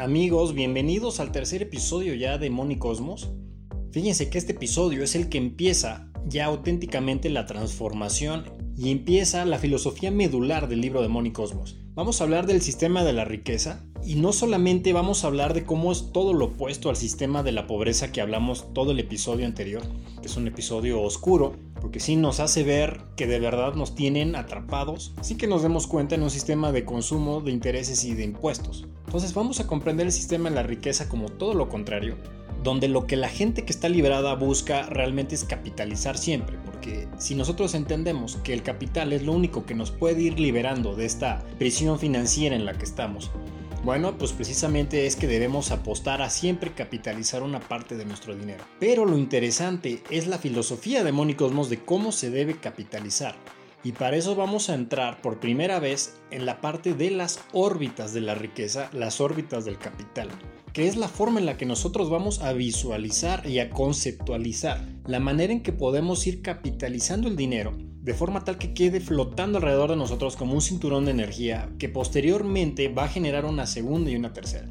Amigos, bienvenidos al tercer episodio ya de Moni Cosmos. Fíjense que este episodio es el que empieza ya auténticamente la transformación y empieza la filosofía medular del libro de Moni Cosmos. Vamos a hablar del sistema de la riqueza y no solamente vamos a hablar de cómo es todo lo opuesto al sistema de la pobreza que hablamos todo el episodio anterior, que es un episodio oscuro, porque sí nos hace ver que de verdad nos tienen atrapados, sí que nos demos cuenta en un sistema de consumo, de intereses y de impuestos. Entonces vamos a comprender el sistema de la riqueza como todo lo contrario, donde lo que la gente que está liberada busca realmente es capitalizar siempre, porque si nosotros entendemos que el capital es lo único que nos puede ir liberando de esta prisión financiera en la que estamos, bueno, pues precisamente es que debemos apostar a siempre capitalizar una parte de nuestro dinero. Pero lo interesante es la filosofía de Cosmos de cómo se debe capitalizar. Y para eso vamos a entrar por primera vez en la parte de las órbitas de la riqueza, las órbitas del capital, que es la forma en la que nosotros vamos a visualizar y a conceptualizar la manera en que podemos ir capitalizando el dinero de forma tal que quede flotando alrededor de nosotros como un cinturón de energía que posteriormente va a generar una segunda y una tercera.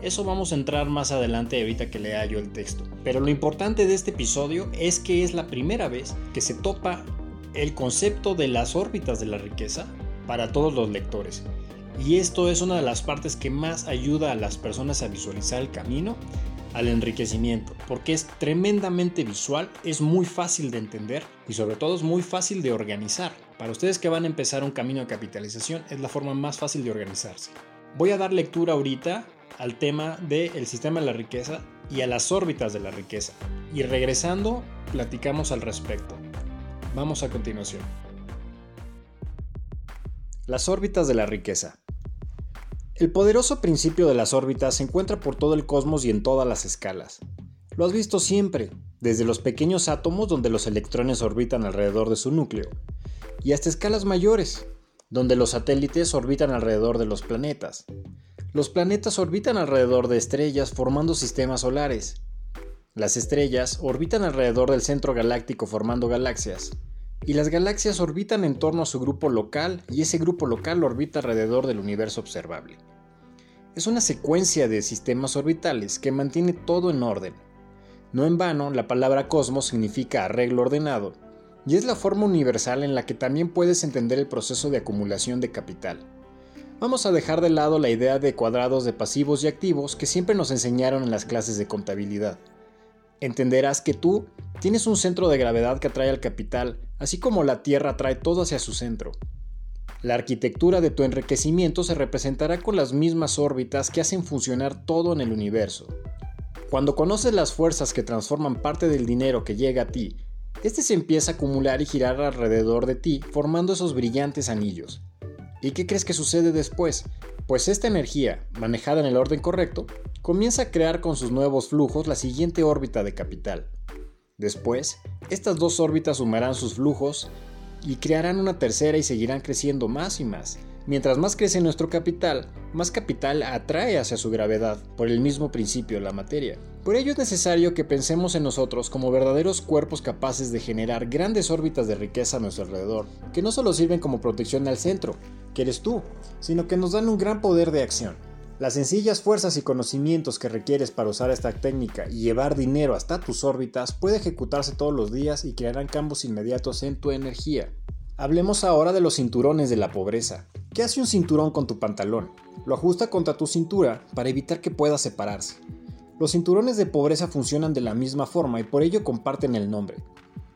Eso vamos a entrar más adelante ahorita que lea yo el texto. Pero lo importante de este episodio es que es la primera vez que se topa el concepto de las órbitas de la riqueza para todos los lectores. Y esto es una de las partes que más ayuda a las personas a visualizar el camino al enriquecimiento, porque es tremendamente visual, es muy fácil de entender y sobre todo es muy fácil de organizar. Para ustedes que van a empezar un camino de capitalización es la forma más fácil de organizarse. Voy a dar lectura ahorita al tema del sistema de la riqueza y a las órbitas de la riqueza. Y regresando, platicamos al respecto. Vamos a continuación. Las órbitas de la riqueza. El poderoso principio de las órbitas se encuentra por todo el cosmos y en todas las escalas. Lo has visto siempre, desde los pequeños átomos donde los electrones orbitan alrededor de su núcleo, y hasta escalas mayores, donde los satélites orbitan alrededor de los planetas. Los planetas orbitan alrededor de estrellas formando sistemas solares. Las estrellas orbitan alrededor del centro galáctico formando galaxias. Y las galaxias orbitan en torno a su grupo local y ese grupo local orbita alrededor del universo observable. Es una secuencia de sistemas orbitales que mantiene todo en orden. No en vano, la palabra cosmos significa arreglo ordenado, y es la forma universal en la que también puedes entender el proceso de acumulación de capital. Vamos a dejar de lado la idea de cuadrados de pasivos y activos que siempre nos enseñaron en las clases de contabilidad. Entenderás que tú tienes un centro de gravedad que atrae al capital, así como la Tierra atrae todo hacia su centro. La arquitectura de tu enriquecimiento se representará con las mismas órbitas que hacen funcionar todo en el universo. Cuando conoces las fuerzas que transforman parte del dinero que llega a ti, este se empieza a acumular y girar alrededor de ti, formando esos brillantes anillos. ¿Y qué crees que sucede después? Pues esta energía, manejada en el orden correcto, comienza a crear con sus nuevos flujos la siguiente órbita de capital. Después, estas dos órbitas sumarán sus flujos y crearán una tercera y seguirán creciendo más y más. Mientras más crece nuestro capital, más capital atrae hacia su gravedad, por el mismo principio la materia. Por ello es necesario que pensemos en nosotros como verdaderos cuerpos capaces de generar grandes órbitas de riqueza a nuestro alrededor, que no solo sirven como protección al centro, que eres tú, sino que nos dan un gran poder de acción. Las sencillas fuerzas y conocimientos que requieres para usar esta técnica y llevar dinero hasta tus órbitas puede ejecutarse todos los días y crearán cambios inmediatos en tu energía. Hablemos ahora de los cinturones de la pobreza. ¿Qué hace un cinturón con tu pantalón? Lo ajusta contra tu cintura para evitar que pueda separarse. Los cinturones de pobreza funcionan de la misma forma y por ello comparten el nombre.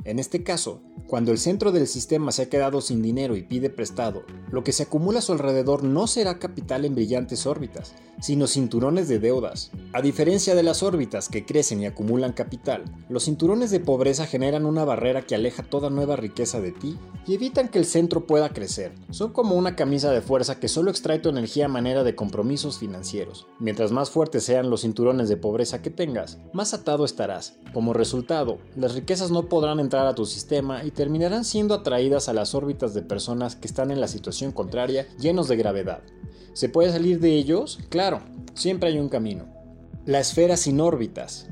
En este caso, cuando el centro del sistema se ha quedado sin dinero y pide prestado, lo que se acumula a su alrededor no será capital en brillantes órbitas, sino cinturones de deudas. A diferencia de las órbitas que crecen y acumulan capital, los cinturones de pobreza generan una barrera que aleja toda nueva riqueza de ti y evitan que el centro pueda crecer. Son como una camisa de fuerza que solo extrae tu energía a manera de compromisos financieros. Mientras más fuertes sean los cinturones de pobreza que tengas, más atado estarás. Como resultado, las riquezas no podrán entrar a tu sistema y terminarán siendo atraídas a las órbitas de personas que están en la situación contraria llenos de gravedad. ¿Se puede salir de ellos? Claro, siempre hay un camino. La esfera sin órbitas.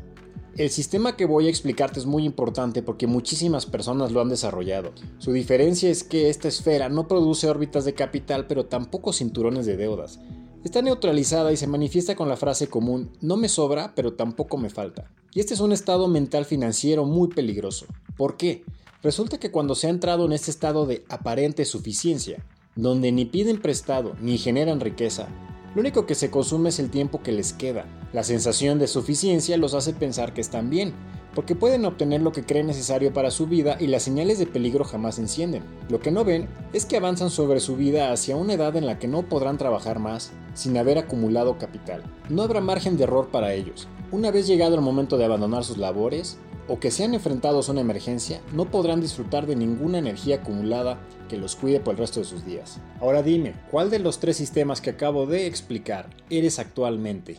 El sistema que voy a explicarte es muy importante porque muchísimas personas lo han desarrollado. Su diferencia es que esta esfera no produce órbitas de capital pero tampoco cinturones de deudas. Está neutralizada y se manifiesta con la frase común no me sobra, pero tampoco me falta. Y este es un estado mental financiero muy peligroso. ¿Por qué? Resulta que cuando se ha entrado en este estado de aparente suficiencia, donde ni piden prestado ni generan riqueza, lo único que se consume es el tiempo que les queda. La sensación de suficiencia los hace pensar que están bien, porque pueden obtener lo que creen necesario para su vida y las señales de peligro jamás encienden. Lo que no ven es que avanzan sobre su vida hacia una edad en la que no podrán trabajar más sin haber acumulado capital. No habrá margen de error para ellos. Una vez llegado el momento de abandonar sus labores, o que sean enfrentados a una emergencia, no podrán disfrutar de ninguna energía acumulada que los cuide por el resto de sus días. Ahora dime, ¿cuál de los tres sistemas que acabo de explicar eres actualmente?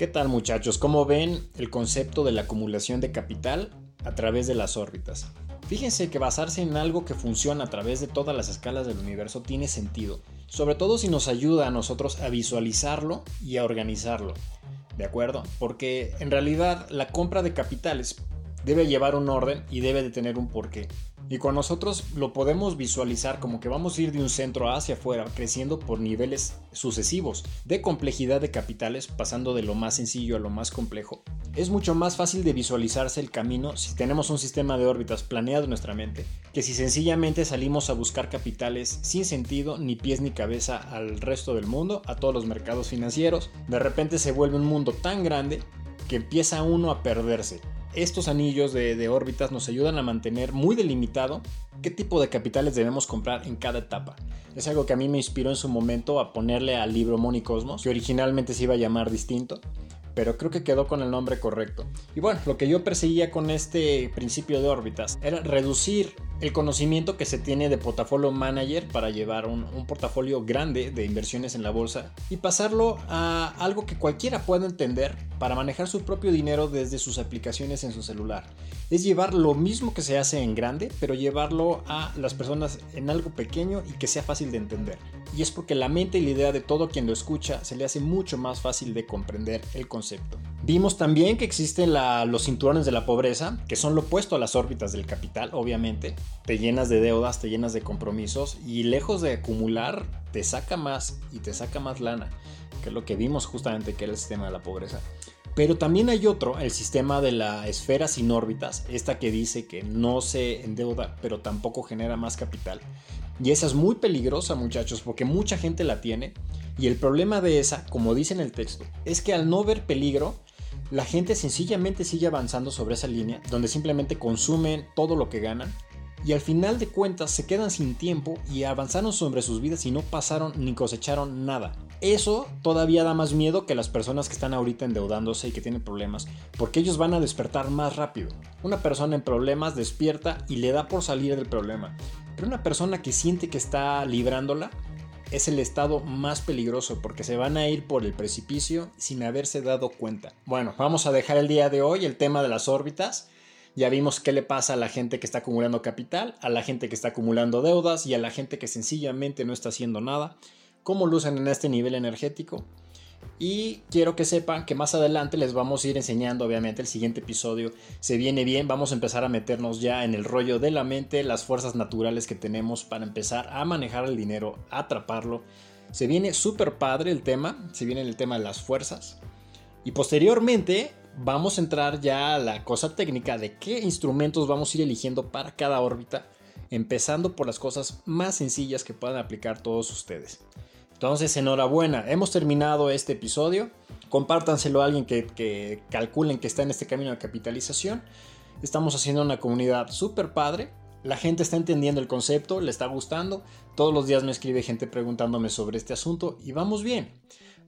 ¿Qué tal muchachos? ¿Cómo ven el concepto de la acumulación de capital a través de las órbitas? Fíjense que basarse en algo que funciona a través de todas las escalas del universo tiene sentido, sobre todo si nos ayuda a nosotros a visualizarlo y a organizarlo. ¿De acuerdo? Porque en realidad la compra de capitales debe llevar un orden y debe de tener un porqué. Y con nosotros lo podemos visualizar como que vamos a ir de un centro hacia afuera, creciendo por niveles sucesivos de complejidad de capitales, pasando de lo más sencillo a lo más complejo. Es mucho más fácil de visualizarse el camino si tenemos un sistema de órbitas planeado en nuestra mente, que si sencillamente salimos a buscar capitales sin sentido, ni pies ni cabeza al resto del mundo, a todos los mercados financieros. De repente se vuelve un mundo tan grande que empieza uno a perderse estos anillos de, órbitas nos ayudan a mantener muy delimitado qué tipo de capitales debemos comprar en cada etapa. Es algo que a mí me inspiró en su momento a ponerle al libro Money Cosmos, que originalmente se iba a llamar distinto, pero creo que quedó con el nombre correcto. Y bueno, lo que yo perseguía con este principio de órbitas era reducir el conocimiento que se tiene de portafolio manager para llevar un, portafolio grande de inversiones en la bolsa y pasarlo a algo que cualquiera pueda entender para manejar su propio dinero desde sus aplicaciones en su celular. Es llevar lo mismo que se hace en grande, pero llevarlo a las personas en algo pequeño y que sea fácil de entender. Y es porque la mente y la idea de todo quien lo escucha se le hace mucho más fácil de comprender el concepto. Vimos también que existen los cinturones de la pobreza, que son lo opuesto a las órbitas del capital, obviamente. Te llenas de deudas, te llenas de compromisos y lejos de acumular, te saca más y te saca más lana, que es lo que vimos justamente que era el sistema de la pobreza. Pero también hay otro, el sistema de la esfera sin órbitas, esta que dice que no se endeuda, pero tampoco genera más capital. Y esa es muy peligrosa, muchachos, porque mucha gente la tiene. Y el problema de esa, como dice en el texto, es que al no ver peligro, la gente sencillamente sigue avanzando sobre esa línea, donde simplemente consumen todo lo que ganan y al final de cuentas se quedan sin tiempo y avanzaron sobre sus vidas y no pasaron ni cosecharon nada. Eso todavía da más miedo que las personas que están ahorita endeudándose y que tienen problemas, porque ellos van a despertar más rápido. Una persona en problemas despierta y le da por salir del problema, pero una persona que siente que está librándola es el estado más peligroso porque se van a ir por el precipicio sin haberse dado cuenta. Bueno, vamos a dejar el día de hoy el tema de las órbitas. Ya vimos qué le pasa a la gente que está acumulando capital, a la gente que está acumulando deudas y a la gente que sencillamente no está haciendo nada, cómo lucen en este nivel energético. Y quiero que sepan que más adelante les vamos a ir enseñando, obviamente, el siguiente episodio se viene bien. Vamos a empezar a meternos ya en el rollo de la mente, las fuerzas naturales que tenemos para empezar a manejar el dinero, a atraparlo. Se viene súper padre el tema, se viene el tema de las fuerzas. Y posteriormente vamos a entrar ya a la cosa técnica de qué instrumentos vamos a ir eligiendo para cada órbita, empezando por las cosas más sencillas que puedan aplicar todos ustedes. Entonces, enhorabuena, hemos terminado este episodio. Compártanselo a alguien que, que calculen que está en este camino de capitalización. Estamos haciendo una comunidad súper padre. La gente está entendiendo el concepto, le está gustando. Todos los días me escribe gente preguntándome sobre este asunto y vamos bien.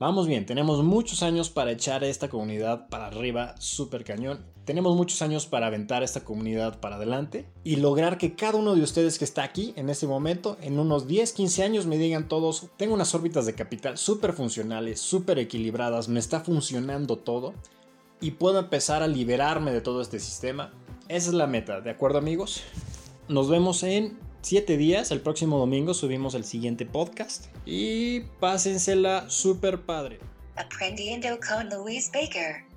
Vamos bien, tenemos muchos años para echar esta comunidad para arriba, súper cañón. Tenemos muchos años para aventar esta comunidad para adelante y lograr que cada uno de ustedes que está aquí en este momento, en unos 10, 15 años, me digan todos, tengo unas órbitas de capital súper funcionales, súper equilibradas, me está funcionando todo y puedo empezar a liberarme de todo este sistema. Esa es la meta, ¿de acuerdo amigos? Nos vemos en 7 días. El próximo domingo subimos el siguiente podcast. Y pásensela super padre. Aprendiendo con Luis Baker.